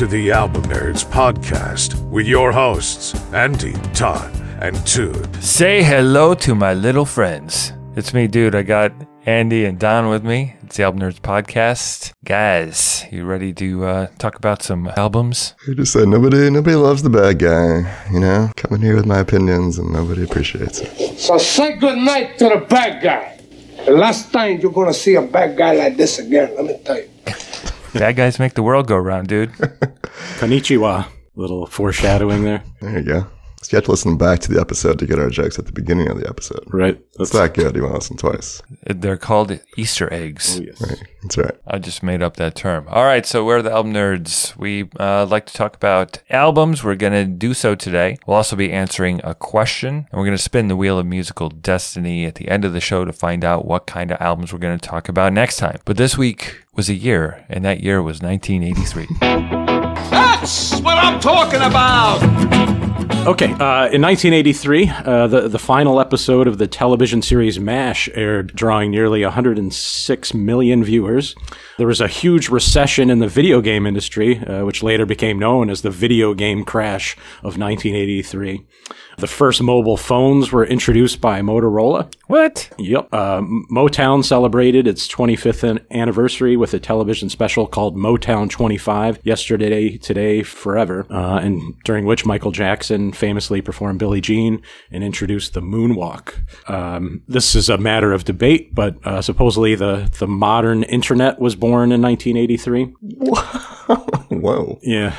to the Album Nerds podcast with your hosts, Andy, Todd, and Tude. Say hello to my little friends. It's me, dude. I got Andy and Don with me. It's the Album Nerds podcast. Guys, you ready to uh, talk about some albums? I just said nobody nobody loves the bad guy, you know? Coming here with my opinions and nobody appreciates it. So say good night to the bad guy. The last time you're gonna see a bad guy like this again, let me tell you. Bad guys make the world go round, dude. Konnichiwa. Little foreshadowing there. There you go. So you have to listen back to the episode to get our jokes at the beginning of the episode. Right. It's that good. You want to listen twice. They're called Easter eggs. Oh, yes. Right. That's right. I just made up that term. All right, so we're the album nerds. We uh, like to talk about albums. We're going to do so today. We'll also be answering a question, and we're going to spin the wheel of musical destiny at the end of the show to find out what kind of albums we're going to talk about next time. But this week was a year, and that year was 1983. That's what I'm talking about. Okay, uh, in 1983, uh, the, the final episode of the television series MASH aired, drawing nearly 106 million viewers. There was a huge recession in the video game industry, uh, which later became known as the video game crash of 1983. The first mobile phones were introduced by Motorola. what? Yep. Uh, Motown celebrated its 25th anniversary with a television special called Motown 25, Yesterday, Today, Forever, uh, and during which Michael Jackson famously performed Billie Jean and introduced the moonwalk. Um, this is a matter of debate, but uh, supposedly the, the modern internet was born in 1983. Whoa. Yeah.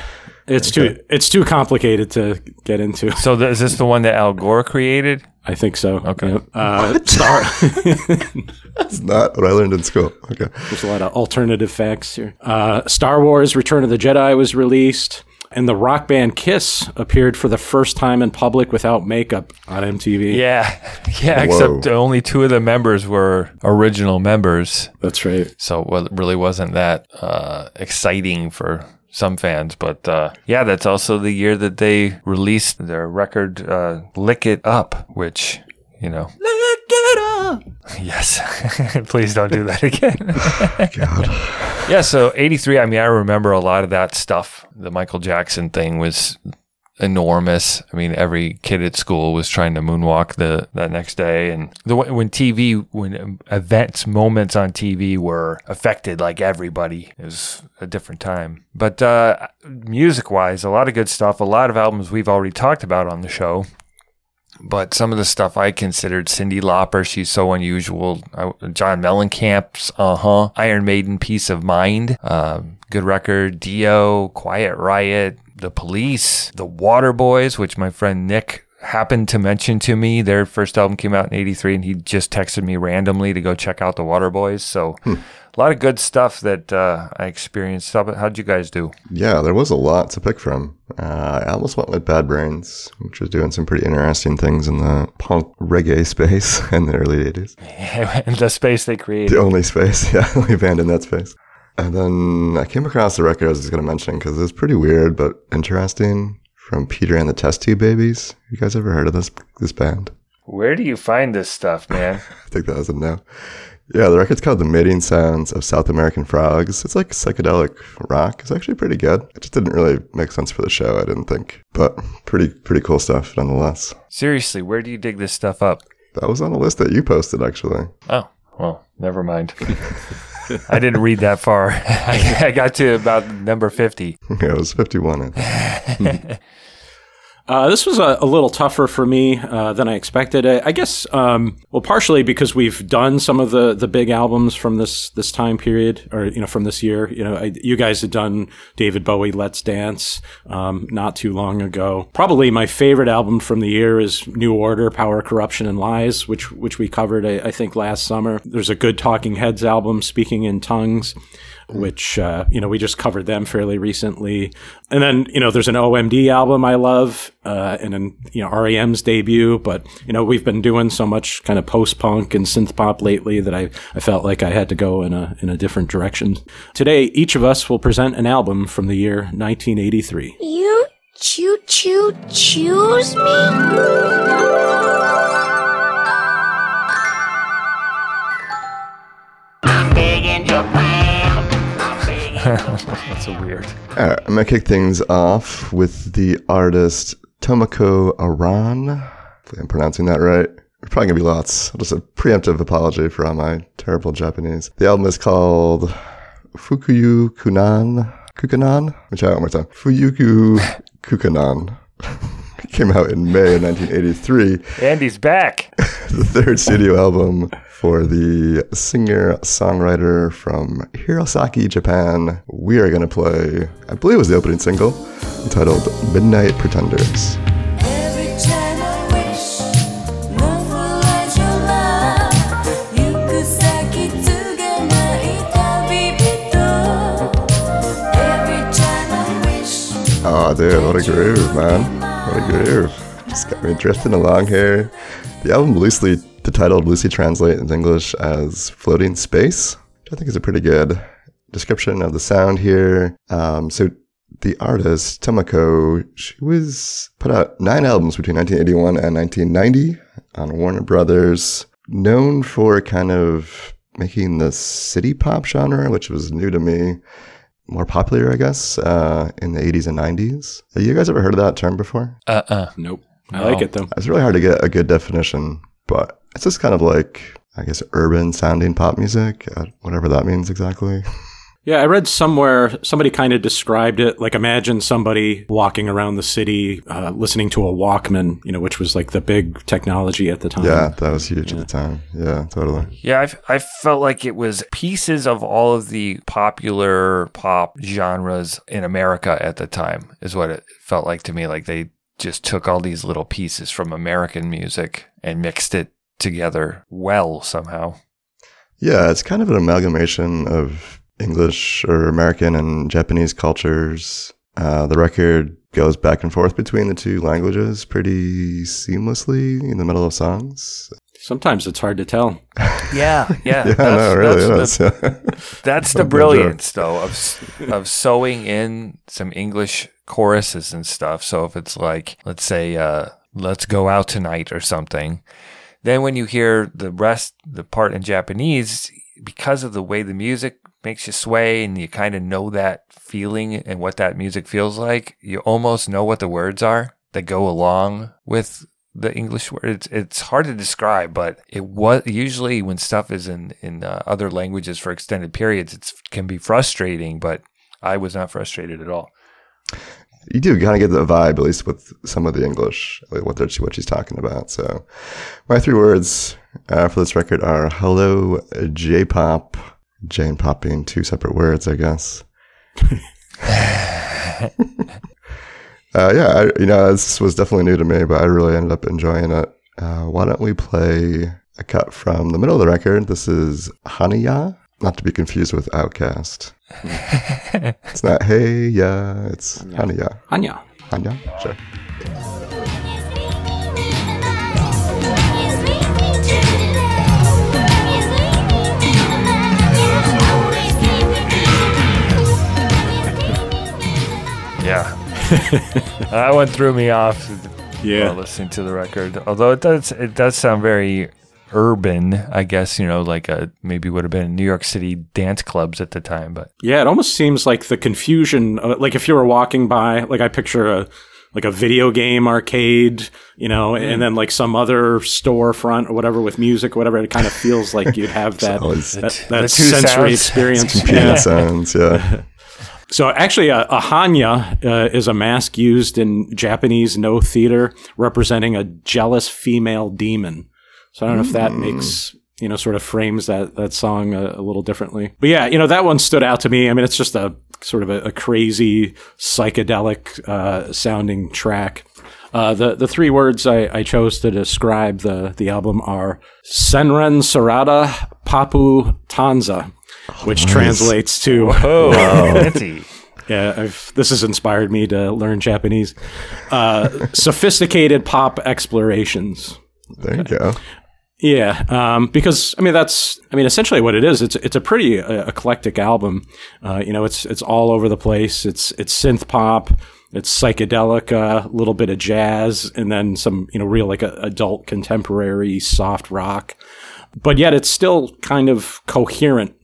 It's too it's too complicated to get into. So th- is this the one that Al Gore created? I think so. Okay. Yep. Uh, Star, That's not what I learned in school. Okay. There's a lot of alternative facts here. Uh, Star Wars Return of the Jedi was released, and the rock band Kiss appeared for the first time in public without makeup on MTV. Yeah, yeah. Whoa. Except only two of the members were original members, That's right. so it really wasn't that uh, exciting for some fans. But uh, yeah, that's also the year that they released their record uh, "Lick It Up," which you know. Lick it up. Yes, please don't do that again. God. yeah, so '83. I mean, I remember a lot of that stuff. The Michael Jackson thing was enormous. I mean, every kid at school was trying to moonwalk the that next day, and the when TV, when events, moments on TV were affected like everybody, it was a different time. But uh, music wise, a lot of good stuff. A lot of albums we've already talked about on the show. But some of the stuff I considered Cyndi Lauper, she's so unusual. John Mellencamp's Uh Huh, Iron Maiden, Piece of Mind, uh, good record. Dio, Quiet Riot, The Police, The Waterboys, which my friend Nick happened to mention to me. Their first album came out in '83, and he just texted me randomly to go check out The Waterboys. So. A lot of good stuff that uh, I experienced. How, how'd you guys do? Yeah, there was a lot to pick from. Uh, I almost went with Bad Brains, which was doing some pretty interesting things in the punk reggae space in the early 80s. the space they created. The only space, yeah, we abandoned that space. And then I came across the record I was just going to mention because it was pretty weird but interesting from Peter and the Test Tube Babies. You guys ever heard of this this band? Where do you find this stuff, man? I think that was a no. Yeah, the record's called The Mating Sounds of South American Frogs. It's like psychedelic rock. It's actually pretty good. It just didn't really make sense for the show, I didn't think. But pretty pretty cool stuff nonetheless. Seriously, where do you dig this stuff up? That was on a list that you posted actually. Oh, well, never mind. I didn't read that far. I, I got to about number 50. Yeah, it was 51. Uh, this was a, a little tougher for me uh, than I expected. I, I guess, um, well, partially because we've done some of the, the big albums from this this time period, or you know, from this year. You know, I, you guys had done David Bowie, "Let's Dance" um, not too long ago. Probably my favorite album from the year is New Order, Power, Corruption, and Lies, which which we covered, I, I think, last summer. There's a good Talking Heads album, Speaking in Tongues which uh, you know we just covered them fairly recently. And then you know there's an OMD album I love, uh, and then you know REM's debut. But you know we've been doing so much kind of post punk and synth pop lately that I I felt like I had to go in a in a different direction. Today, each of us will present an album from the year 1983. You choo choo choose me? That's so weird. All right, I'm gonna kick things off with the artist Tomoko Aran. Hopefully I'm pronouncing that right. There's probably gonna be lots. Just a preemptive apology for all my terrible Japanese. The album is called Fukuyu Kunan. Kukanan? Let me try it one more time. Fuyuku Kukanan. came out in May of 1983. Andy's back. the third studio album for the singer songwriter from Hirosaki, Japan. We are going to play, I believe it was the opening single, entitled Midnight Pretenders. Oh, dude, ah, what a groove, man. What a good groove. Just got me drifting along here. The album loosely, the title loosely translates in English as Floating Space, which I think is a pretty good description of the sound here. Um, so the artist, Tomoko, she was put out nine albums between 1981 and 1990 on Warner Brothers, known for kind of making the city pop genre, which was new to me more popular, I guess, uh, in the 80s and 90s. Have you guys ever heard of that term before? Uh uh Nope. I like it though. It's really hard to get a good definition, but it's just kind of like, I guess, urban sounding pop music, uh, whatever that means exactly. Yeah, I read somewhere somebody kind of described it like imagine somebody walking around the city uh, listening to a Walkman, you know, which was like the big technology at the time. yeah, that was huge at the time. Yeah, totally. Yeah, I, I felt like it was pieces of all of the popular pop genres in America at the time, is what it felt like to me. Like they just took all these little pieces from American music and mixed it together well somehow. Yeah, it's kind of an amalgamation of English or American and Japanese cultures. Uh, the record goes back and forth between the two languages pretty seamlessly in the middle of songs. Sometimes it's hard to tell. Yeah, yeah. Yeah, no, it really is. The, that's the brilliance, though, of of sewing in some English choruses and stuff. So if it's like, let's say, uh, "Let's go out tonight" or something, then when you hear the rest, the part in Japanese, because of the way the music makes you sway and you kind of know that feeling and what that music feels like, you almost know what the words are that go along with the English word. It's, it's hard to describe, but it was usually when stuff is in, in uh, other languages for extended periods, it can be frustrating, but I was not frustrated at all. you do kind of get the vibe, at least with some of the English, like what what she's talking about. So, my three words uh, for this record are "Hello, J-pop." J and pop being two separate words, I guess. uh, yeah, I, you know, this was definitely new to me, but I really ended up enjoying it. Uh, why don't we play a cut from the middle of the record? This is Haniya, not to be confused with OutKast. it's not Hey Ya, it's Haniya. Anya. Hanya? Sure. Yeah. that one threw me off. Yeah. while listening to the record. Although it does, it does sound very urban. I guess you know, like a maybe would have been New York City dance clubs at the time. But Yeah, it almost seems like the confusion. uh, Like if you were walking by, like I picture a like a video game arcade, you know, and then like some other storefront or whatever with music, or whatever. It kind of feels like you'd have that always- that, The that two sensory sounds. experience. Computer Yeah. sounds, yeah. So actually, a, a hanya uh, is a mask used in Japanese Noh theater representing a jealous female demon. So I don't know if that makes you know sort of frames that that song a, a little differently. But yeah, you know that one stood out to me. I mean, it's just a sort of a, a crazy psychedelic uh, sounding track. Uh, the the three words I, I chose to describe the the album are Senren Sarada Papu Tanza, which translates to oh, fancy. yeah, I've, this has inspired me to learn Japanese. Uh, sophisticated pop explorations. There you go. Yeah, um, because I mean that's I mean essentially what it is. It's it's a pretty uh, eclectic album. Uh, you know, it's it's all over the place. It's it's synth pop. It's psychedelic, a little bit of jazz, and then some you know real like a, adult contemporary soft rock. But yet it's still kind of coherent.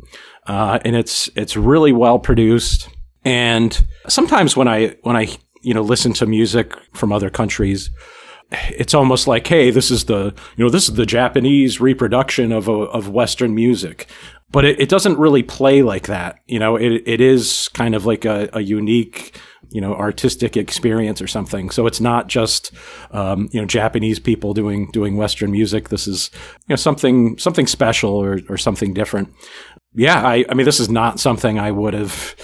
Uh, and it's it's really well produced. And sometimes when I when I you know listen to music from other countries, it's almost like, hey, this is the you know this is the Japanese reproduction of a, of Western music, but it, it doesn't really play like that. You know, it it is kind of like a, a unique you know artistic experience or something. So it's not just um, you know Japanese people doing doing Western music. This is you know something something special or or something different. Yeah, I I mean this is not something I would have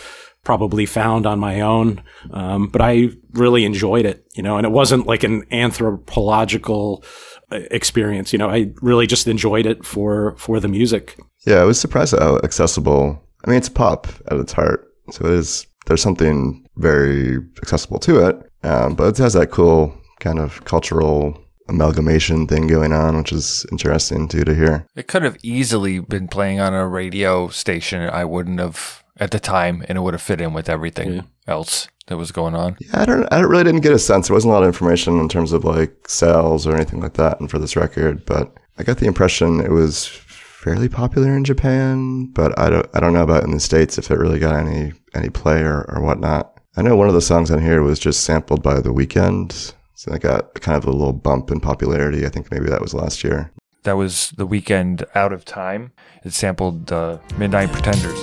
probably found on my own. Um, but I really enjoyed it, you know, and it wasn't like an anthropological uh, experience. You know, I really just enjoyed it for, for the music. Yeah, I was surprised at how accessible. I mean, it's pop at its heart, so it is. There's something very accessible to it, um, but it has that cool kind of cultural amalgamation thing going on, which is interesting too to hear. It could have easily been playing on a radio station. I wouldn't have at the time, and it would have fit in with everything Yeah. else that was going on. Yeah, I don't. I really didn't get a sense. There wasn't a lot of information in terms of like sales or anything like that, and for this record, but I got the impression it was fairly popular in Japan. But I don't. I don't know about in the states if it really got any any play or, or whatnot. I know one of the songs on here was just sampled by The Weeknd, so it got kind of a little bump in popularity. I think maybe that was last year. That was the Weeknd out of time. It sampled uh, Midnight Pretenders.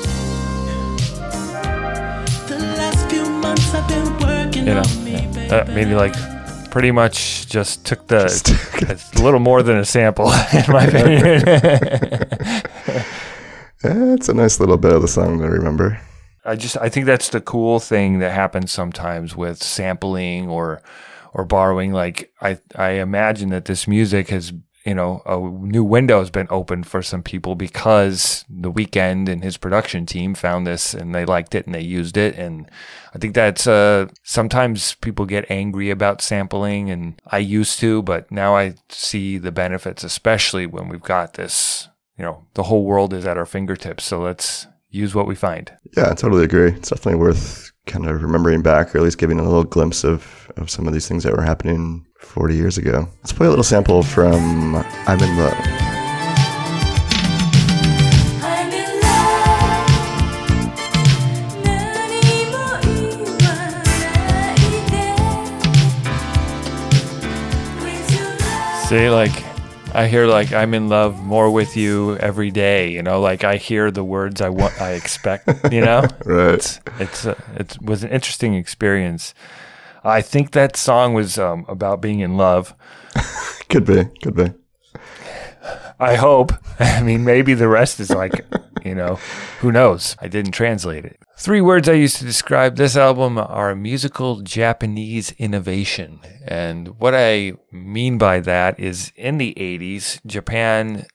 The last few months I've been working You know, on me, yeah. baby. that maybe like pretty much just took the. Just took a little more than a sample, in my opinion. Yeah, it's a nice little bit of the song to remember. I just I think that's the cool thing that happens sometimes with sampling or or borrowing. Like I I imagine that this music has you know a new window has been opened for some people because the Weeknd and his production team found this and they liked it and they used it and I think that's uh sometimes people get angry about sampling and I used to but now I see the benefits especially when we've got this you know the whole world is at our fingertips so let's use what we find. Yeah, I totally agree. It's definitely worth kind of remembering back, or at least giving a little glimpse of, of some of these things that were happening 40 years ago. Let's play a little sample from I'm in Love. Say like I hear like I'm in love more with you every day. You know, like I hear the words I want, I expect. You know, Right. it's it's uh, it was an interesting experience. I think that song was um, about being in love. Could be, could be. I hope. I mean, maybe the rest is like, you know, who knows? I didn't translate it. Three words I use to describe this album are musical Japanese innovation. And what I mean by that is in the 80s, Japan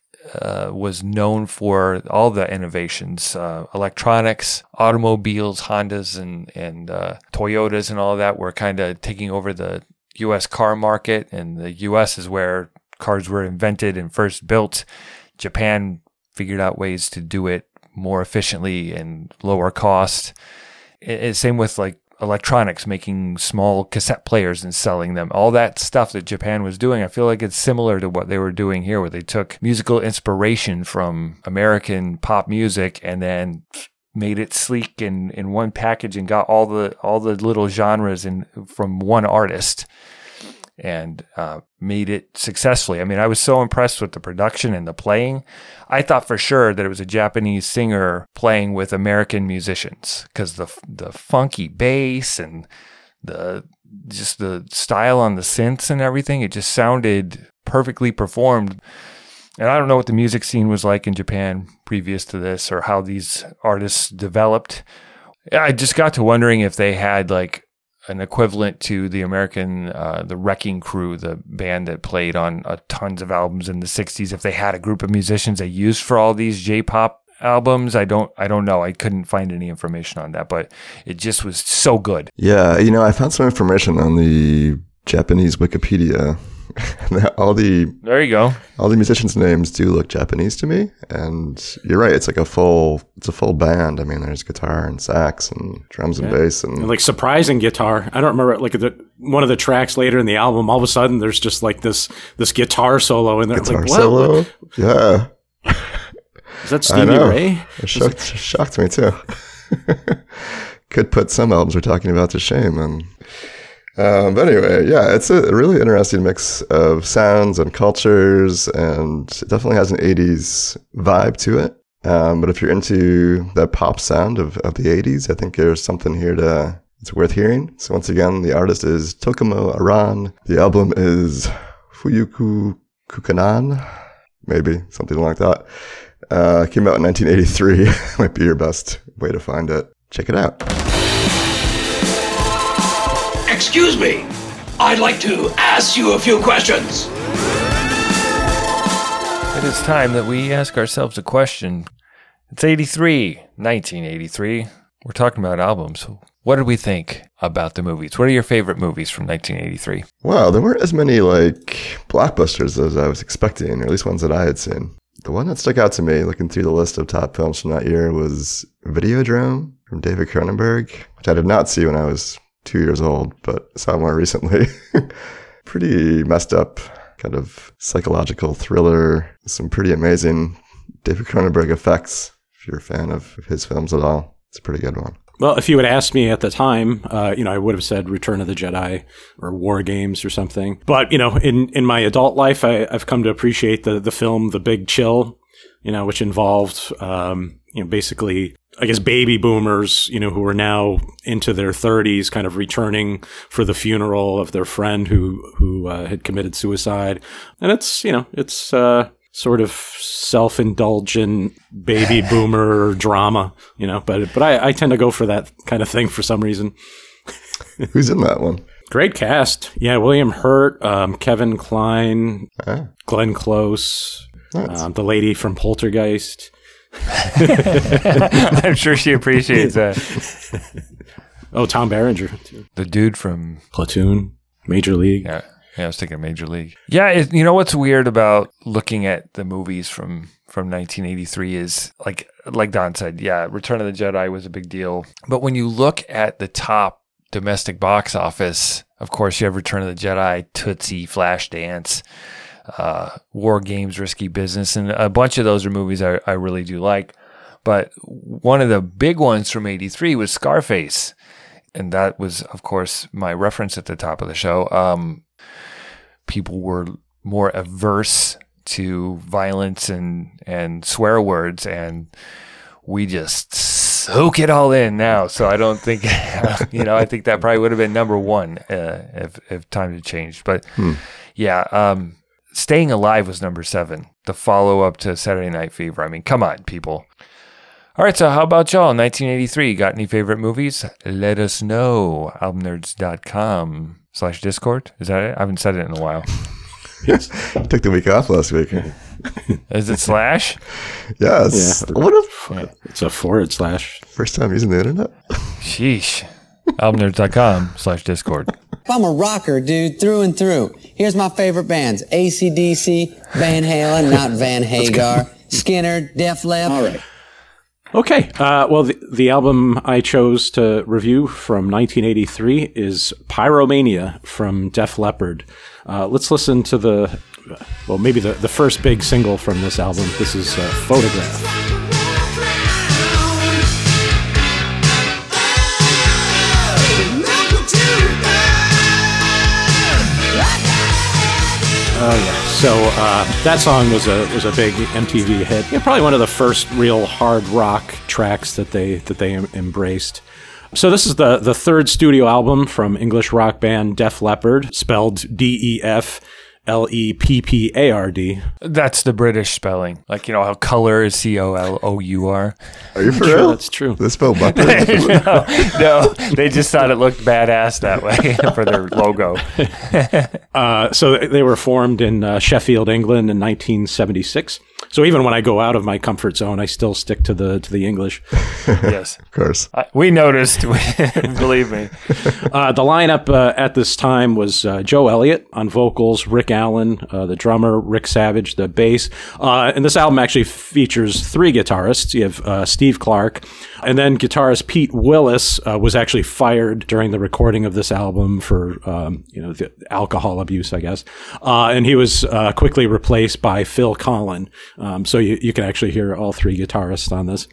uh, was known for all the innovations, uh, electronics, automobiles, Hondas and, and uh, Toyotas and all that were kind of taking over the U.S. car market. And the U.S. is where cars were invented and first built. Japan figured out ways to do it more efficiently and lower cost. I- I- same with like electronics, making small cassette players and selling them. All that stuff that Japan was doing, I feel like it's similar to what they were doing here, where they took musical inspiration from American pop music and then made it sleek in, in one package and got all the all the little genres in from one artist and uh, made it successfully. I mean, I was so impressed with the production and the playing. I thought for sure that it was a Japanese singer playing with American musicians because the the funky bass and the just the style on the synths and everything. It just sounded perfectly performed. And I don't know what the music scene was like in Japan previous to this or how these artists developed. I just got to wondering if they had like an equivalent to the American, uh, the Wrecking Crew, the band that played on uh, tons of albums in the '60s. If they had a group of musicians they used for all these J-pop albums, I don't, I don't know. I couldn't find any information on that, but it just was so good. Yeah, you know, I found some information on the Japanese Wikipedia. all the There you go. all the musicians' names do look Japanese to me, and you're right. It's like a full it's a full band. I mean, there's guitar and sax and drums and bass and And like surprising guitar. I don't remember like the one of the tracks later in the album. All of a sudden, there's just like this this guitar solo in there. guitar like, what- solo. Yeah, Is that I Stevie know. Ray? It shocked, shocked me too. Could put some albums we're talking about to shame. And um, but anyway, yeah, it's a really interesting mix of sounds and cultures, and it definitely has an '80s vibe to it. Um, but if you're into that pop sound of, of the '80s, I think there's something here to it's worth hearing. So once again, the artist is Tokumo Aran. The album is Fuyuku Kukanan, maybe something like that. Uh, came out in 1983. Might be your best way to find it. Check it out. Excuse me. I'd like to ask you a few questions. It is time that we ask ourselves a question. It's 83, 1983. We're talking about albums. What did we think about the movies? What are your favorite movies from 1983? Wow, there weren't as many like blockbusters as I was expecting, or at least ones that I had seen. The one that stuck out to me, looking through the list of top films from that year, was Videodrome from David Cronenberg, which I did not see when I was two years old, but saw more recently. pretty messed up, kind of psychological thriller. Some pretty amazing David Cronenberg effects. If you're a fan of his films at all, it's a pretty good one. Well, if you had asked me at the time, uh, you know, I would have said Return of the Jedi or War Games or something. But you know, in in my adult life, I, I've come to appreciate the the film The Big Chill, you know, which involved, um, you know, basically, I guess, baby boomers, you know, who are now into their 30s, kind of returning for the funeral of their friend who who uh, had committed suicide, and it's you know, it's. Uh, Sort of self-indulgent baby boomer drama, you know. But but I, I tend to go for that kind of thing for some reason. Who's in that one? Great cast, yeah. William Hurt, um, Kevin Kline, Ah, Glenn Close. Um, the lady from Poltergeist. I'm sure she appreciates that. Oh, Tom Berenger, too. The dude from Platoon, Major League. yeah, yeah, I was thinking Major League. Yeah, it, you know what's weird about looking at the movies from from 1983 is like like Don said, yeah, Return of the Jedi was a big deal, but when you look at the top domestic box office, of course, you have Return of the Jedi, Tootsie, Flashdance, uh, War Games, Risky Business, and a bunch of those are movies I, I really do like. But one of the big ones from '83 was Scarface, and that was, of course, my reference at the top of the show. Um, people were more averse to violence and and swear words, and we just soak it all in now. So I don't think, you know, I think that probably would have been number one uh, if if time had changed. But yeah, um, Staying Alive was number seven, the follow up to Saturday Night Fever. I mean, come on, people. All right, so how about y'all? 1983, got any favorite movies? Let us know. Albumnerds.com slash Discord. Is that it? I haven't said it in a while. Yes. Took the week off last week. Is it slash? Yes. Yeah. What a It's a forward slash. first time using the internet. Sheesh. Albumnerds.com slash Discord. I'm a rocker, dude, through and through. Here's my favorite bands ACDC, Van Halen, not Van Hagar, Skynyrd, Def Leppard. All right. Okay. Uh, well, the, the album I chose to review from 1983 is Pyromania from Def Leppard. Uh, let's listen to the, well, maybe the, the first big single from this album. This is uh, Photograph. Oh yeah. So uh, that song was a was a big MTV hit. Yeah, probably one of the first real hard rock tracks that they that they em- embraced. So this is the the third studio album from English rock band Def Leppard, spelled D E F L E P P A R D. That's the British spelling. Like, you know how color is C O L O U R? Are you for Sure, real? that's true. They spell butter. no, no, they just thought it looked badass that way for their logo. Uh, so they were formed in uh, Sheffield, England, in 1976. So even when I go out of my comfort zone, I still stick to the to the English. Yes. of course. I- We noticed, believe me. Uh, the lineup uh, at this time was uh, Joe Elliott on vocals, Rick Allen, uh, the drummer, Rick Savage, the bass. Uh, and this album actually features three guitarists. You have uh, Steve Clark, and then guitarist Pete Willis uh, was actually fired during the recording of this album for um, you know the alcohol abuse, I guess. Uh, and he was uh, quickly replaced by Phil Collen, Um, so you, you can actually hear all three guitarists on this.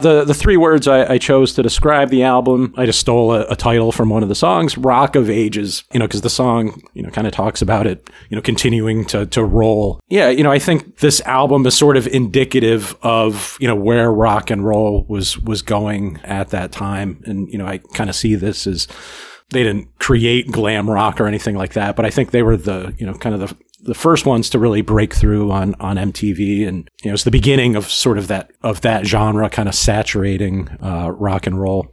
The the three words I, I chose to describe the album, I just stole a, a title from one of the songs, "Rock of Ages." You know, because the song, you know, kind of talks about it, you know, continuing to to roll. Yeah, you know, I think this album is sort of indicative of you know where rock and roll was was going at that time, and you know, I kind of see this as they didn't create glam rock or anything like that, but I think they were the you know kind of the the first ones to really break through on on MTV, and you know it's the beginning of sort of that of that genre kind of saturating uh, rock and roll.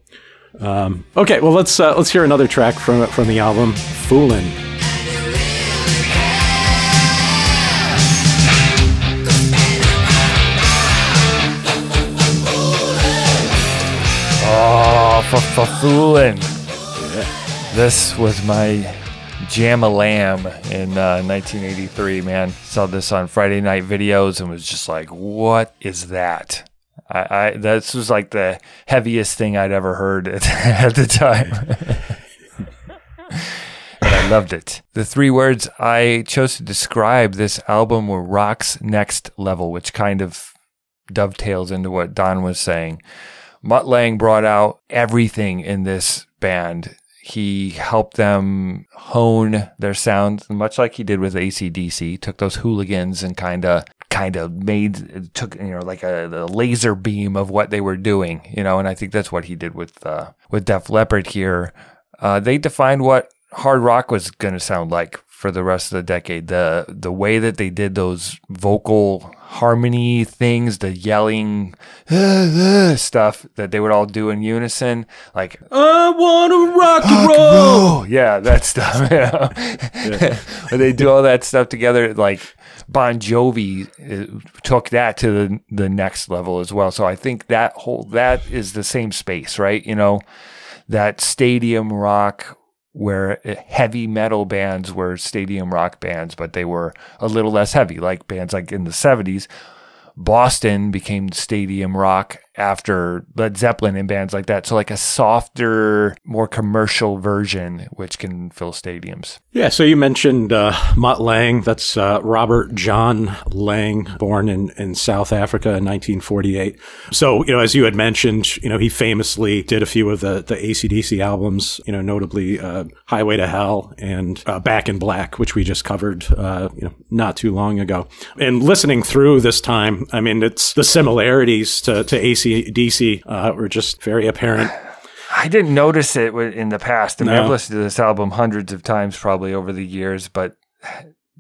Um, okay, well let's uh, let's hear another track from from the album, "Foolin'." Oh, for, for fooling. This was my jam a lamb in uh, 1983, man. Saw this on Friday night videos and was just like, what is that? I, I This was like the heaviest thing I'd ever heard at, at the time. and I loved it. The three words I chose to describe this album were rock's next level, which kind of dovetails into what Don was saying. Mutt Lange brought out everything in this band. He helped them hone their sound, much like he did with ACDC. Took those hooligans and kind of, kind of made, took you know like a, a laser beam of what they were doing, you know. And I think that's what he did with uh, with Def Leppard here. Uh, they defined what hard rock was going to sound like for the rest of the decade. The the way that they did those vocal harmony things, the yelling stuff that they would all do in unison, like I want to rock and roll. oh yeah, that stuff. Know? When they do all that stuff together, like Bon Jovi uh, took that to the the next level as well. So I think that whole that is the same space, right? You know, that stadium rock where uh, heavy metal bands were stadium rock bands, but they were a little less heavy, like bands like in the 70s. Boston became stadium rock after Led Zeppelin and bands like that. So, like a softer, more commercial version, which can fill stadiums. Yeah, so you mentioned uh, Mutt Lange. That's uh, Robert John Lange, born in, in South Africa in 1948. So, you know, as you had mentioned, you know, he famously did a few of the, the ACDC albums, you know, notably uh, Highway to Hell and uh, Back in Black, which we just covered, uh, you know, not too long ago. And listening through this time, I mean, it's the similarities to, to ACDC uh, were just very apparent. I didn't notice it in the past. I mean, No. I've listened to this album hundreds of times probably over the years, but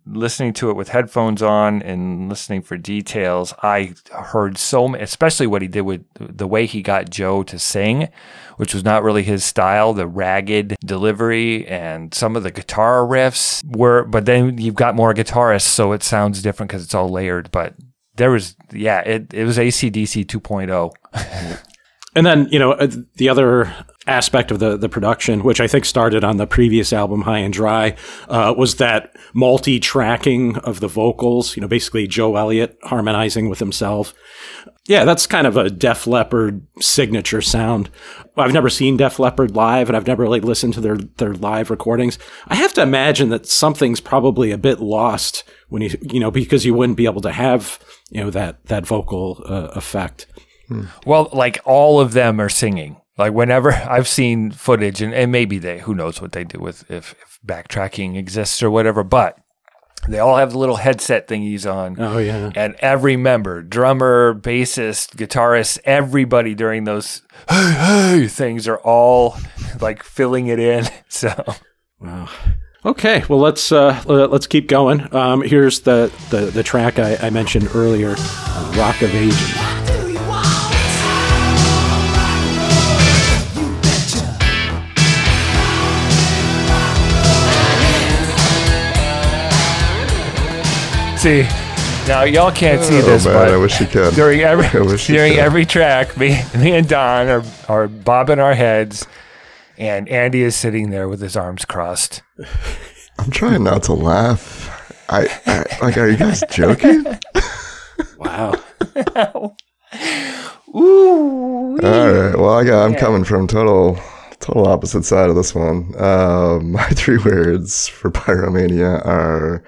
listening to it with headphones on and listening for details, I heard so many, especially what he did with the way he got Joe to sing, which was not really his style, the ragged delivery and some of the guitar riffs were, but then you've got more guitarists, so it sounds different because it's all layered. But there was, yeah, it, it was ACDC 2.0. And then, you know, uh, the other aspect of the, the production, which I think started on the previous album, High and Dry, uh, was that multi tracking of the vocals, you know, basically Joe Elliott harmonizing with himself. Yeah, that's kind of a Def Leppard signature sound. I've never seen Def Leppard live and I've never really listened to their, their live recordings. I have to imagine that something's probably a bit lost when you, you know, because you wouldn't be able to have, you know, that, that vocal uh, effect. Well, like all of them are singing. Like whenever I've seen footage, and, and maybe they, who knows what they do with if, if backtracking exists or whatever, but they all have the little headset thingies on. Oh, yeah. And every member, drummer, bassist, guitarist, everybody during those hey, hey things are all like filling it in. So Wow. Okay, well let's uh, let's keep going. Um, here's the, the, the track I, I mentioned earlier, uh, "Rock of Ages." See, now y'all can't see Oh, this, man, but I wish you could. during every during could. every track, me, me and Don are, are bobbing our heads, and Andy is sitting there with his arms crossed. I'm trying not to laugh. I, I like. Are you guys joking? Wow. Ooh, All right. Well, I got. I'm coming from total, total opposite side of this one. Um, my three words for pyromania are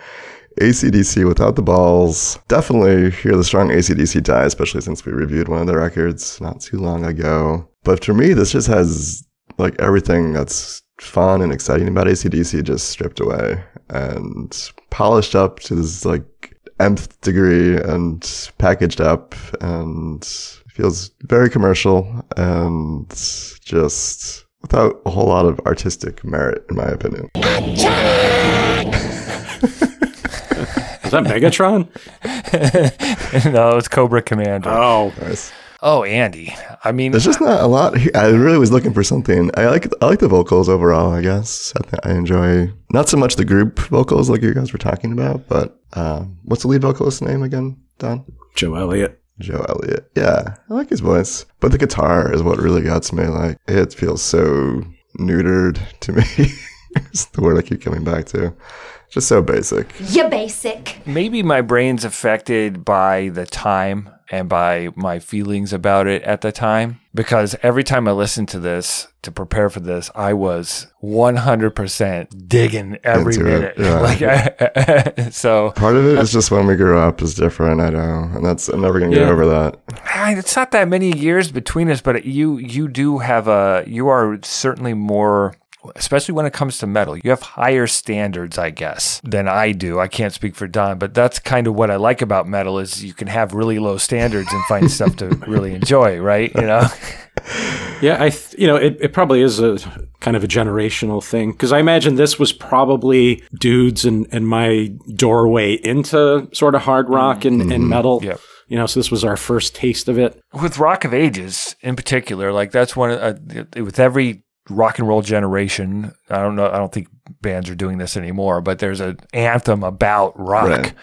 ACDC without the balls. Definitely hear the strong ACDC tie, especially since we reviewed one of their records not too long ago. But for me, this just has like everything that's fun and exciting about ACDC just stripped away and polished up to this like nth degree and packaged up and feels very commercial and just without a whole lot of artistic merit, in my opinion. Is that Megatron? no, it's Cobra Commander. Oh, Nice. Oh, Andy. I mean, There's just not a lot. Here. I really was looking for something. I like I like the vocals overall. I guess I, th- I enjoy not so much the group vocals like you guys were talking about, but um, what's the lead vocalist's name again? Don Joe Elliott. Joe Elliott. Yeah, I like his voice, but the guitar is what really gets me. Like it feels so neutered to me. it's the word I keep coming back to. Just so basic. You basic. maybe my brain's affected by the time and by my feelings about it at the time because every time I listened to this to prepare for this, I was 100% digging every Into minute. it, yeah. Like, I, so Part of it is just when we grew up is different. I know, and that's I'm never gonna get Yeah. over that. It's not that many years between us, but you you do have a you are certainly more especially when it comes to metal. You have higher standards, I guess, than I do. I can't speak for Don, but that's kind of what I like about metal is you can have really low standards and find stuff to really enjoy, right? You know? Yeah, I th- you know it, it probably is a kind of a generational thing because I imagine this was probably dudes and and my doorway into sort of hard rock and, and metal. Yep. You know, so this was our first taste of it. with Rock of Ages in particular, like that's one uh, with every rock and roll generation. I don't know. I don't think bands are doing this anymore, but there's an anthem about rock. Right.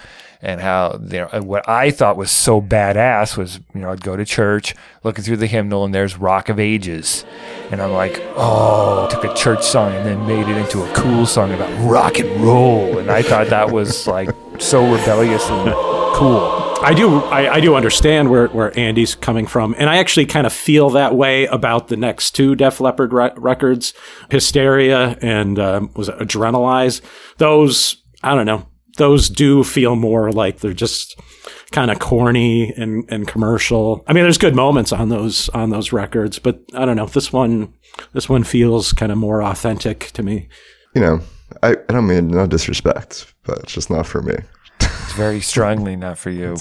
And how you know what I thought was so badass was you know I'd go to church looking through the hymnal and there's Rock of Ages, and I'm like oh took a church song and then made it into a cool song about rock and roll and I thought that was like so rebellious and cool. I do I, I do understand where, where Andy's coming from, and I actually kind of feel that way about the next two Def Leppard re- records, Hysteria and um, was it Adrenalize. Those I don't know. Those do feel more like they're just kind of corny and, and commercial. I mean, there's good moments on those on those records, but I don't know. This one this one feels kind of more authentic to me. You know, I, I don't mean no disrespect, but it's just not for me. It's very strongly not for you.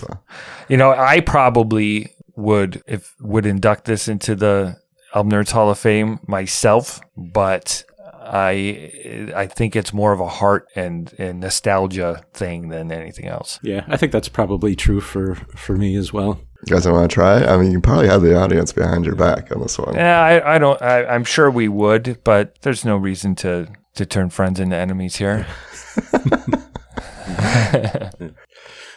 You know, I probably would if would induct this into the Album Nerds Hall of Fame myself, but I I think it's more of a heart and, and nostalgia thing than anything else. Yeah, I think that's probably true for for me as well. You guys don't want to try? I mean, you probably have the audience behind your back on this one. Yeah, I, I don't. I, I'm sure we would, but there's no reason to to turn friends into enemies here.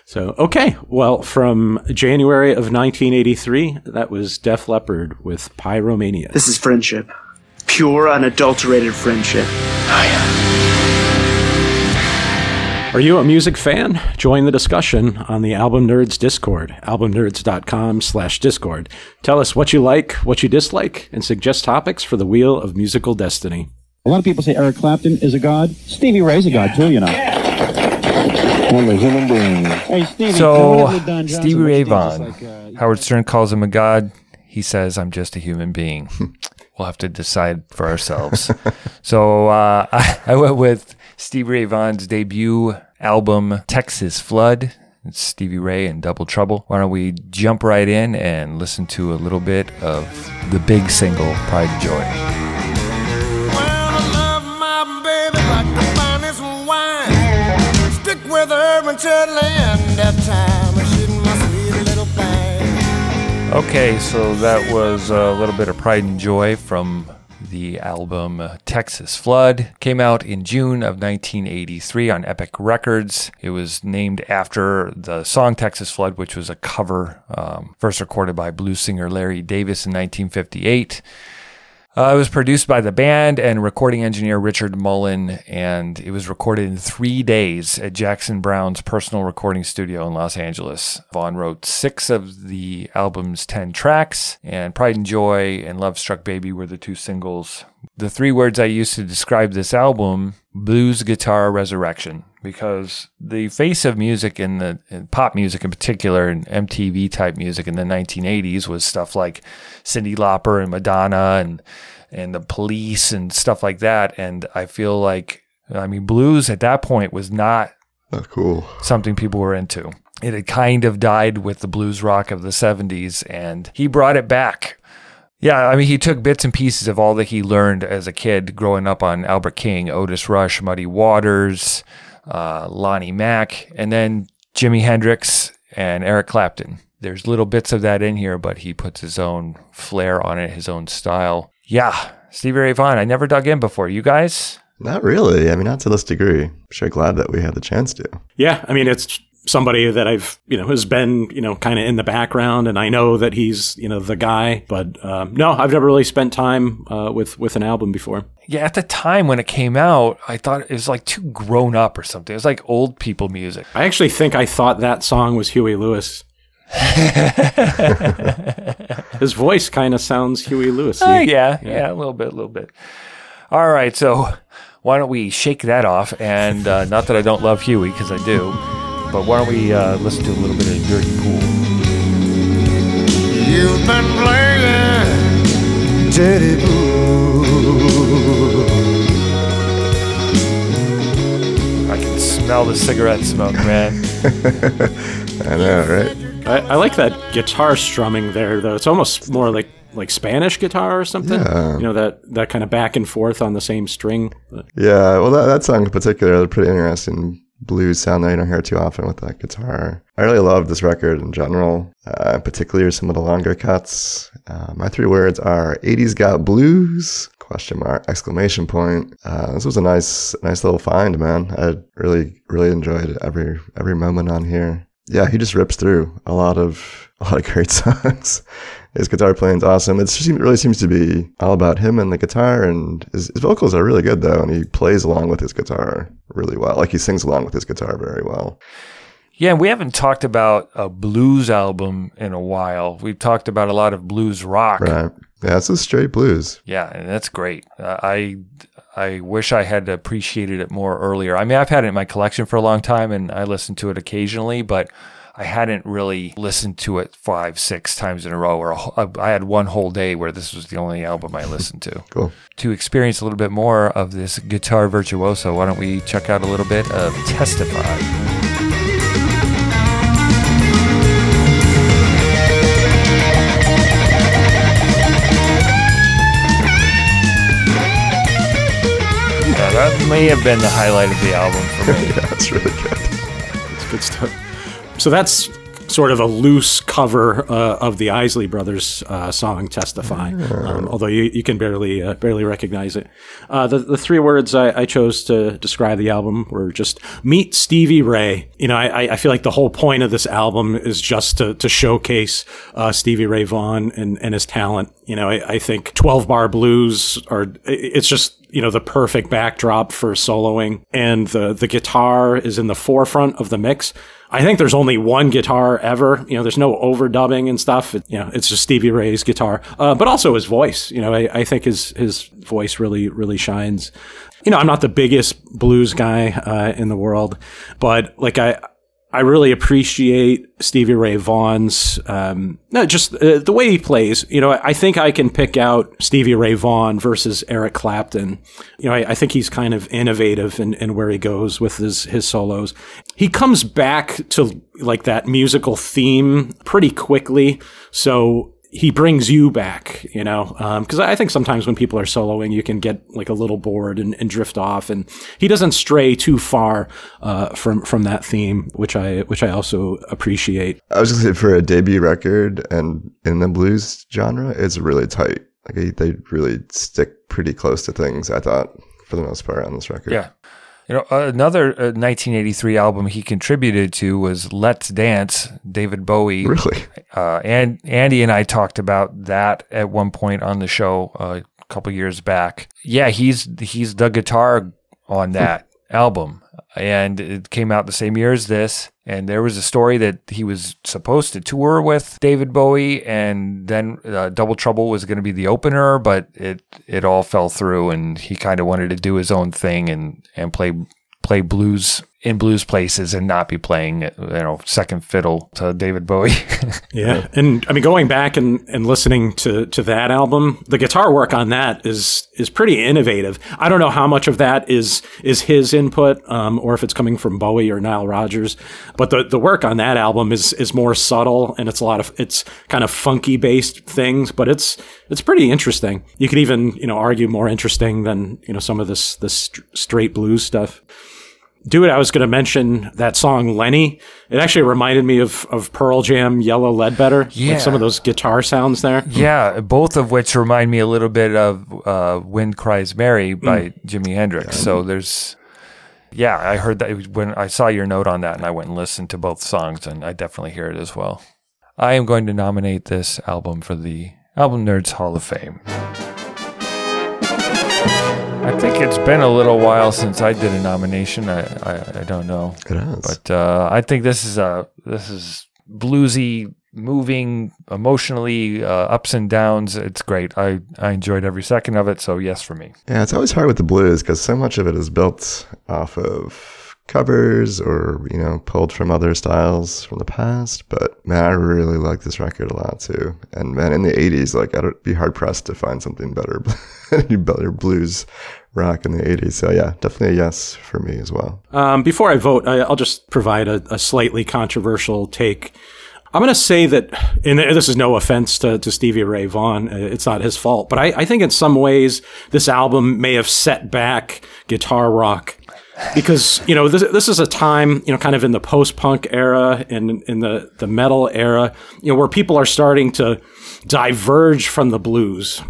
So, okay. Well, from January of 1983, that was Def Leppard with Pyromania. This is friendship. Pure, unadulterated friendship. Oh, Are you a music fan? Join the discussion on the Album Nerds Discord, albumnerds.com slash Discord. Tell us what you like, what you dislike, and suggest topics for the Wheel of Musical Destiny. A lot of people say Eric Clapton is a god. Stevie Ray's a god too, you know. I'm a human being. Hey, Stevie. So can we get Don Johnson Stevie Ray? Vaughan, like, uh, Howard Stern calls him a god. He says, "I'm just a human being." we'll have to decide for ourselves. so uh, I, I went with Stevie Ray Vaughan's debut album, Texas Flood. It's Stevie Ray and Double Trouble. Why don't we jump right in and listen to a little bit of the big single, Pride and Joy. Okay, so that was a little bit of Pride and Joy from the album uh, Texas Flood. Came out in June of 1983 on Epic Records. It was named after the song Texas Flood, which was a cover um, first recorded by blues singer Larry Davis in 1958. Uh, it was produced by the band and recording engineer Richard Mullen, and it was recorded in three days at Jackson Browne's personal recording studio in Los Angeles. Vaughan wrote six of the album's 10 tracks, and Pride and Joy and Love Struck Baby were the two singles. The three words I used to describe this album blues guitar resurrection because the face of music in the in pop music in particular and MTV type music in the 1980s was stuff like Cyndi Lauper and Madonna and and the Police and stuff like that and I feel like I mean blues at that point was not That's cool. something people were into. It had kind of died with the blues rock of the 70s, and he brought it back. Yeah, I mean, he took bits and pieces of all that he learned as a kid growing up on Albert King, Otis Rush, Muddy Waters, uh, Lonnie Mack, and then Jimi Hendrix and Eric Clapton. There's little bits of that in here, but he puts his own flair on it, his own style. Yeah, Stevie Ray Vaughan. I never dug in before. You guys? Not really. I mean, not to this degree. I'm sure glad that we had the chance to. Yeah, I mean, it's somebody that I've, you know, has been, you know, kind of in the background, and I know that he's, you know, the guy. But um, no, I've never really spent time uh, with with an album before. Yeah, at the time when it came out, I thought it was like too grown up or something. It was like old people music. I actually think I thought that song was Huey Lewis. His voice kind of sounds Huey Lewis. Oh, yeah, yeah, a little bit, a little bit. All right, so why don't we shake that off? And uh, not that I don't love Huey, because I do, but why don't we uh, listen to a little bit of Dirty Pool? You've been playing Teddy Boo. I can smell the cigarette smoke, man. I know, right? I, I like that guitar strumming there, though. It's almost more like like Spanish guitar or something. Yeah. You know that that kind of back and forth on the same string. Yeah, well, that, that song in particular, a pretty interesting blues sound that you don't hear too often with that guitar. I really love this record in general, uh, particularly some of the longer cuts. Uh, my three words are 80s got blues, question mark, exclamation point. Uh, this was a nice, nice little find, man. I really, really enjoyed every, every moment on here. Yeah, he just rips through a lot of, a lot of great songs. His guitar playing's awesome. It just really seems to be all about him and the guitar, and his, his vocals are really good though, and he plays along with his guitar really well. Like he sings along with his guitar very well. Yeah, we haven't talked about a blues album in a while. We've talked about a lot of blues rock. Right. Yeah, it's a straight blues. Yeah, and that's great. Uh, I I wish I had appreciated it more earlier. I mean, I've had it in my collection for a long time, and I listen to it occasionally, but I hadn't really listened to it five, six times in a row. Or a wh- uh, I had one whole day where this was the only album I listened to. Cool. To experience a little bit more of this guitar virtuoso, why don't we check out a little bit of Testify? That may have been the highlight of the album for me. yeah, it's really good. It's good stuff. So that's sort of a loose cover uh, of the Isley Brothers uh, song "Testify," um, although you, you can barely uh, barely recognize it. Uh, the the three words I, I chose to describe the album were just "Meet Stevie Ray." You know, I, I feel like the whole point of this album is just to to showcase uh, Stevie Ray Vaughan and, and his talent. You know, I, I think twelve bar blues are it's just you know the perfect backdrop for soloing and the the guitar is in the forefront of the mix i think there's only one guitar ever. You know there's no overdubbing and stuff. It, you know it's just stevie ray's guitar. Uh, but also his voice you know I, I think his his voice really really shines. You know i'm not the biggest blues guy uh, in the world but like i I really appreciate Stevie Ray Vaughan's, um, no, just uh, the way he plays. You know, I think I can pick out Stevie Ray Vaughan versus Eric Clapton. You know, I, I think he's kind of innovative in, in where he goes with his, his solos. He comes back to like that musical theme pretty quickly. So he brings you back, you know, because I think sometimes when people are soloing, you can get like a little bored and, and drift off, and he doesn't stray too far uh, from from that theme, which I which I also appreciate. I was gonna say for a debut record and in the blues genre, it's really tight. Like they- they really stick pretty close to things. I thought for the most part on this record. Yeah. You know, another uh, 1983 album he contributed to was "Let's Dance." David Bowie. Really? Uh, and Andy and I talked about that at one point on the show uh, a couple years back. Yeah, he's he's the guitar on that album. And it came out the same year as this. And there was a story that he was supposed to tour with David Bowie, and then uh, Double Trouble was going to be the opener, but it it all fell through, and he kind of wanted to do his own thing and and play play blues in blues places and not be playing you know second fiddle to David Bowie. Yeah, and I mean, going back and, and listening to, to that album, the guitar work on that is is pretty innovative. I don't know how much of that is is his input, um, or if it's coming from Bowie or Nile Rodgers, but the, the work on that album is is more subtle and it's a lot of it's kind of funky based things, but it's it's pretty interesting. You could even you know argue more interesting than you know some of this this straight blues stuff. Dude, I was going to mention that song Lenny. It actually reminded me of, of Pearl Jam, Yellow Ledbetter. Yeah. Like some of those guitar sounds there. yeah, both of which remind me a little bit of uh, "Wind Cries Mary" by Jimi Hendrix. So there's, yeah, I heard that when I saw your note on that, and I went and listened to both songs, and I definitely hear it as well. I am going to nominate this album for the Album Nerds Hall of Fame. I think it's been a little while since I did a nomination. I I, I don't know. It has. But uh, I think this is a this is bluesy, moving, emotionally uh, ups and downs. It's great. I I enjoyed every second of it. So yes for me. Yeah, it's always hard with the blues because so much of it is built off of covers or you know pulled from other styles from the past. But man, I really like this record a lot too. And man, in the '80s, like I'd be hard pressed to find something better, better blues rock in the '80s. So yeah, definitely a yes for me as well. Um, before I vote, I, I'll just provide a, a slightly controversial take. I'm going to say that, and this is no offense to, to Stevie Ray Vaughan, uh, it's not his fault, but I, I think in some ways this album may have set back guitar rock because you know this, this is a time you know kind of in the post punk era and in the the metal era you know where people are starting to diverge from the blues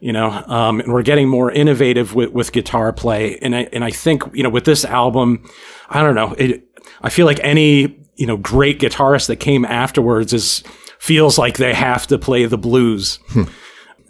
you know um, and we're getting more innovative with, with guitar play. And I, and I think you know with this album I don't know it I feel like any you know great guitarist that came afterwards is feels like they have to play the blues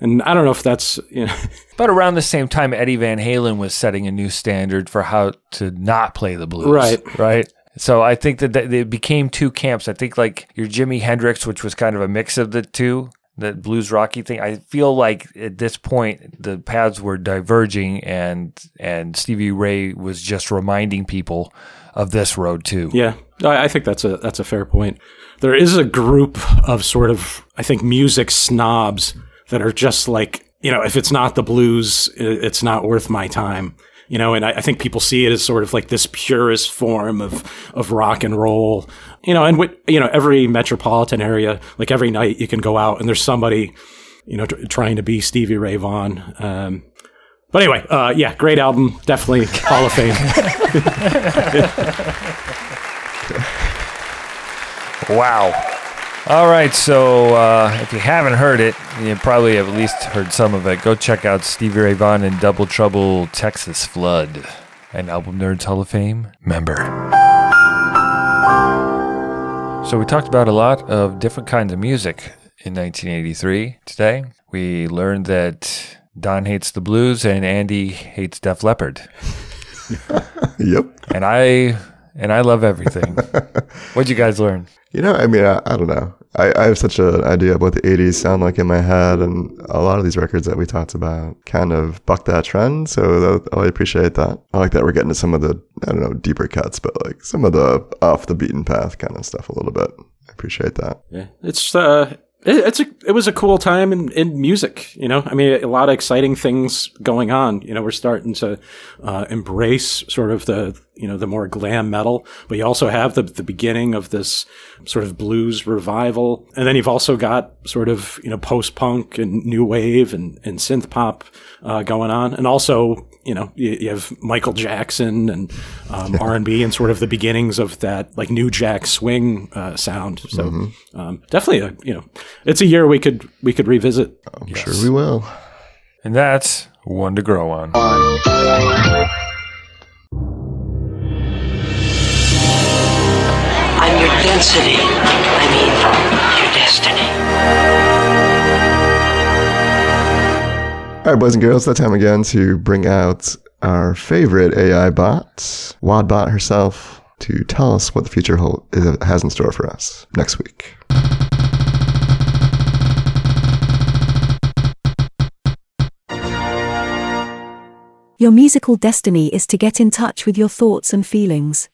and I don't know if that's you know But around the same time, Eddie Van Halen was setting a new standard for how to not play the blues. Right. Right. So I think that th- it became two camps. I think like your Jimi Hendrix, which was kind of a mix of the two, the blues rocky thing. I feel like at this point the paths were diverging, and and Stevie Ray was just reminding people of this road too. Yeah, I I think that's a that's a fair point. There is a group of sort of I think music snobs that are just like you know if it's not the blues, it's not worth my time. You know, and I, I think people see it as sort of like this purest form of of rock and roll. You know, and with you know every metropolitan area, like every night you can go out and there's somebody, you know, tr- trying to be Stevie Ray Vaughan. Um, but anyway, uh, yeah, great album, definitely Hall of Fame. Wow. All right, so uh, if you haven't heard it, you probably have at least heard some of it. Go check out Stevie Ray Vaughan and Double Trouble Texas Flood, an Album Nerds Hall of Fame member. So we talked about a lot of different kinds of music in 1983 today. We learned that Don hates the blues and Andy hates Def Leppard. yep. And I and I love everything. What'd you guys learn? You know, I mean, I, I don't know. I, I have such an idea of what the 80s sound like in my head, and a lot of these records that we talked about kind of buck that trend. So that, I appreciate that. I like that we're getting to some of the, I don't know, deeper cuts, but like some of the off the beaten path kind of stuff a little bit. I appreciate that. Yeah, it's uh, it, it's a it was a cool time in, in music. You know, I mean, a lot of exciting things going on. You know, we're starting to uh, embrace sort of the you know the more glam metal, but you also have the the beginning of this sort of blues revival, and then you've also got sort of you know post punk and new wave and and synth pop uh, going on, and also you know you, you have Michael Jackson and um, R and B and sort of the beginnings of that like new jack swing uh, sound. So Mhm. um, definitely a you know it's a year we could we could revisit. I'm sure we will. And that's one to grow on. I'm your. I mean, your destiny. All right, boys and girls, that time again to bring out our favorite AI bot, Wadbot herself, to tell us what the future hold, has in store for us next week. Your musical destiny is to get in touch with your thoughts and feelings.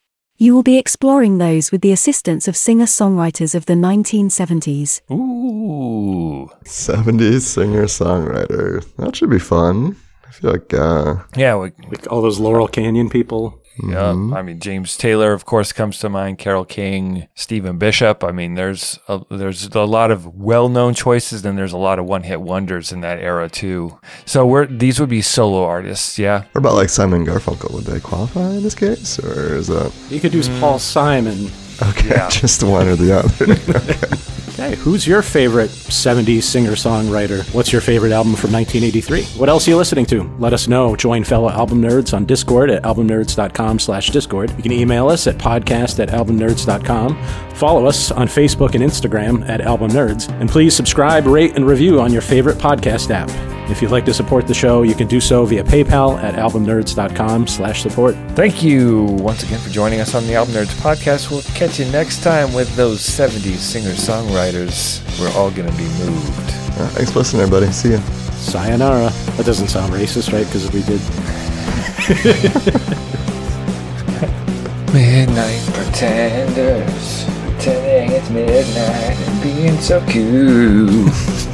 You will be exploring those with the assistance of singer songwriters of the 1970s. Ooh. 70s singer songwriter. That should be fun. I feel like, uh, Yeah, we, Like all those Laurel Canyon people. Yeah. Mm-hmm. I mean, James Taylor, of course, comes to mind. Carole King, Stephen Bishop. I mean, there's a, there's a lot of well-known choices, and there's a lot of one-hit wonders in that era too. So we're these would be solo artists. Yeah. what about like Simon Garfunkel? Would they qualify in this case? Or is that You could use Paul hmm. Simon. okay? Yeah. Just one or the other. Okay, who's your favorite 70s singer songwriter? What's your favorite album from 1983? What else are you listening to? Let us know. Join fellow album nerds on Discord at albumnerds.com slash Discord. You can email us at podcast at albumnerds.com. Follow us on Facebook and Instagram at Album Nerds. And please subscribe, rate, and review on your favorite podcast app. If you'd like to support the show, you can do so via PayPal at albumnerds.com slash support. Thank you once again for joining us on the Album Nerds podcast. We'll catch you next time with those 70s singer-songwriters. We're all going to be moved. Uh, thanks for listening, everybody. See you. Sayonara. That doesn't sound racist, right? Because we did. Midnight pretenders, pretending it's midnight and being so cute.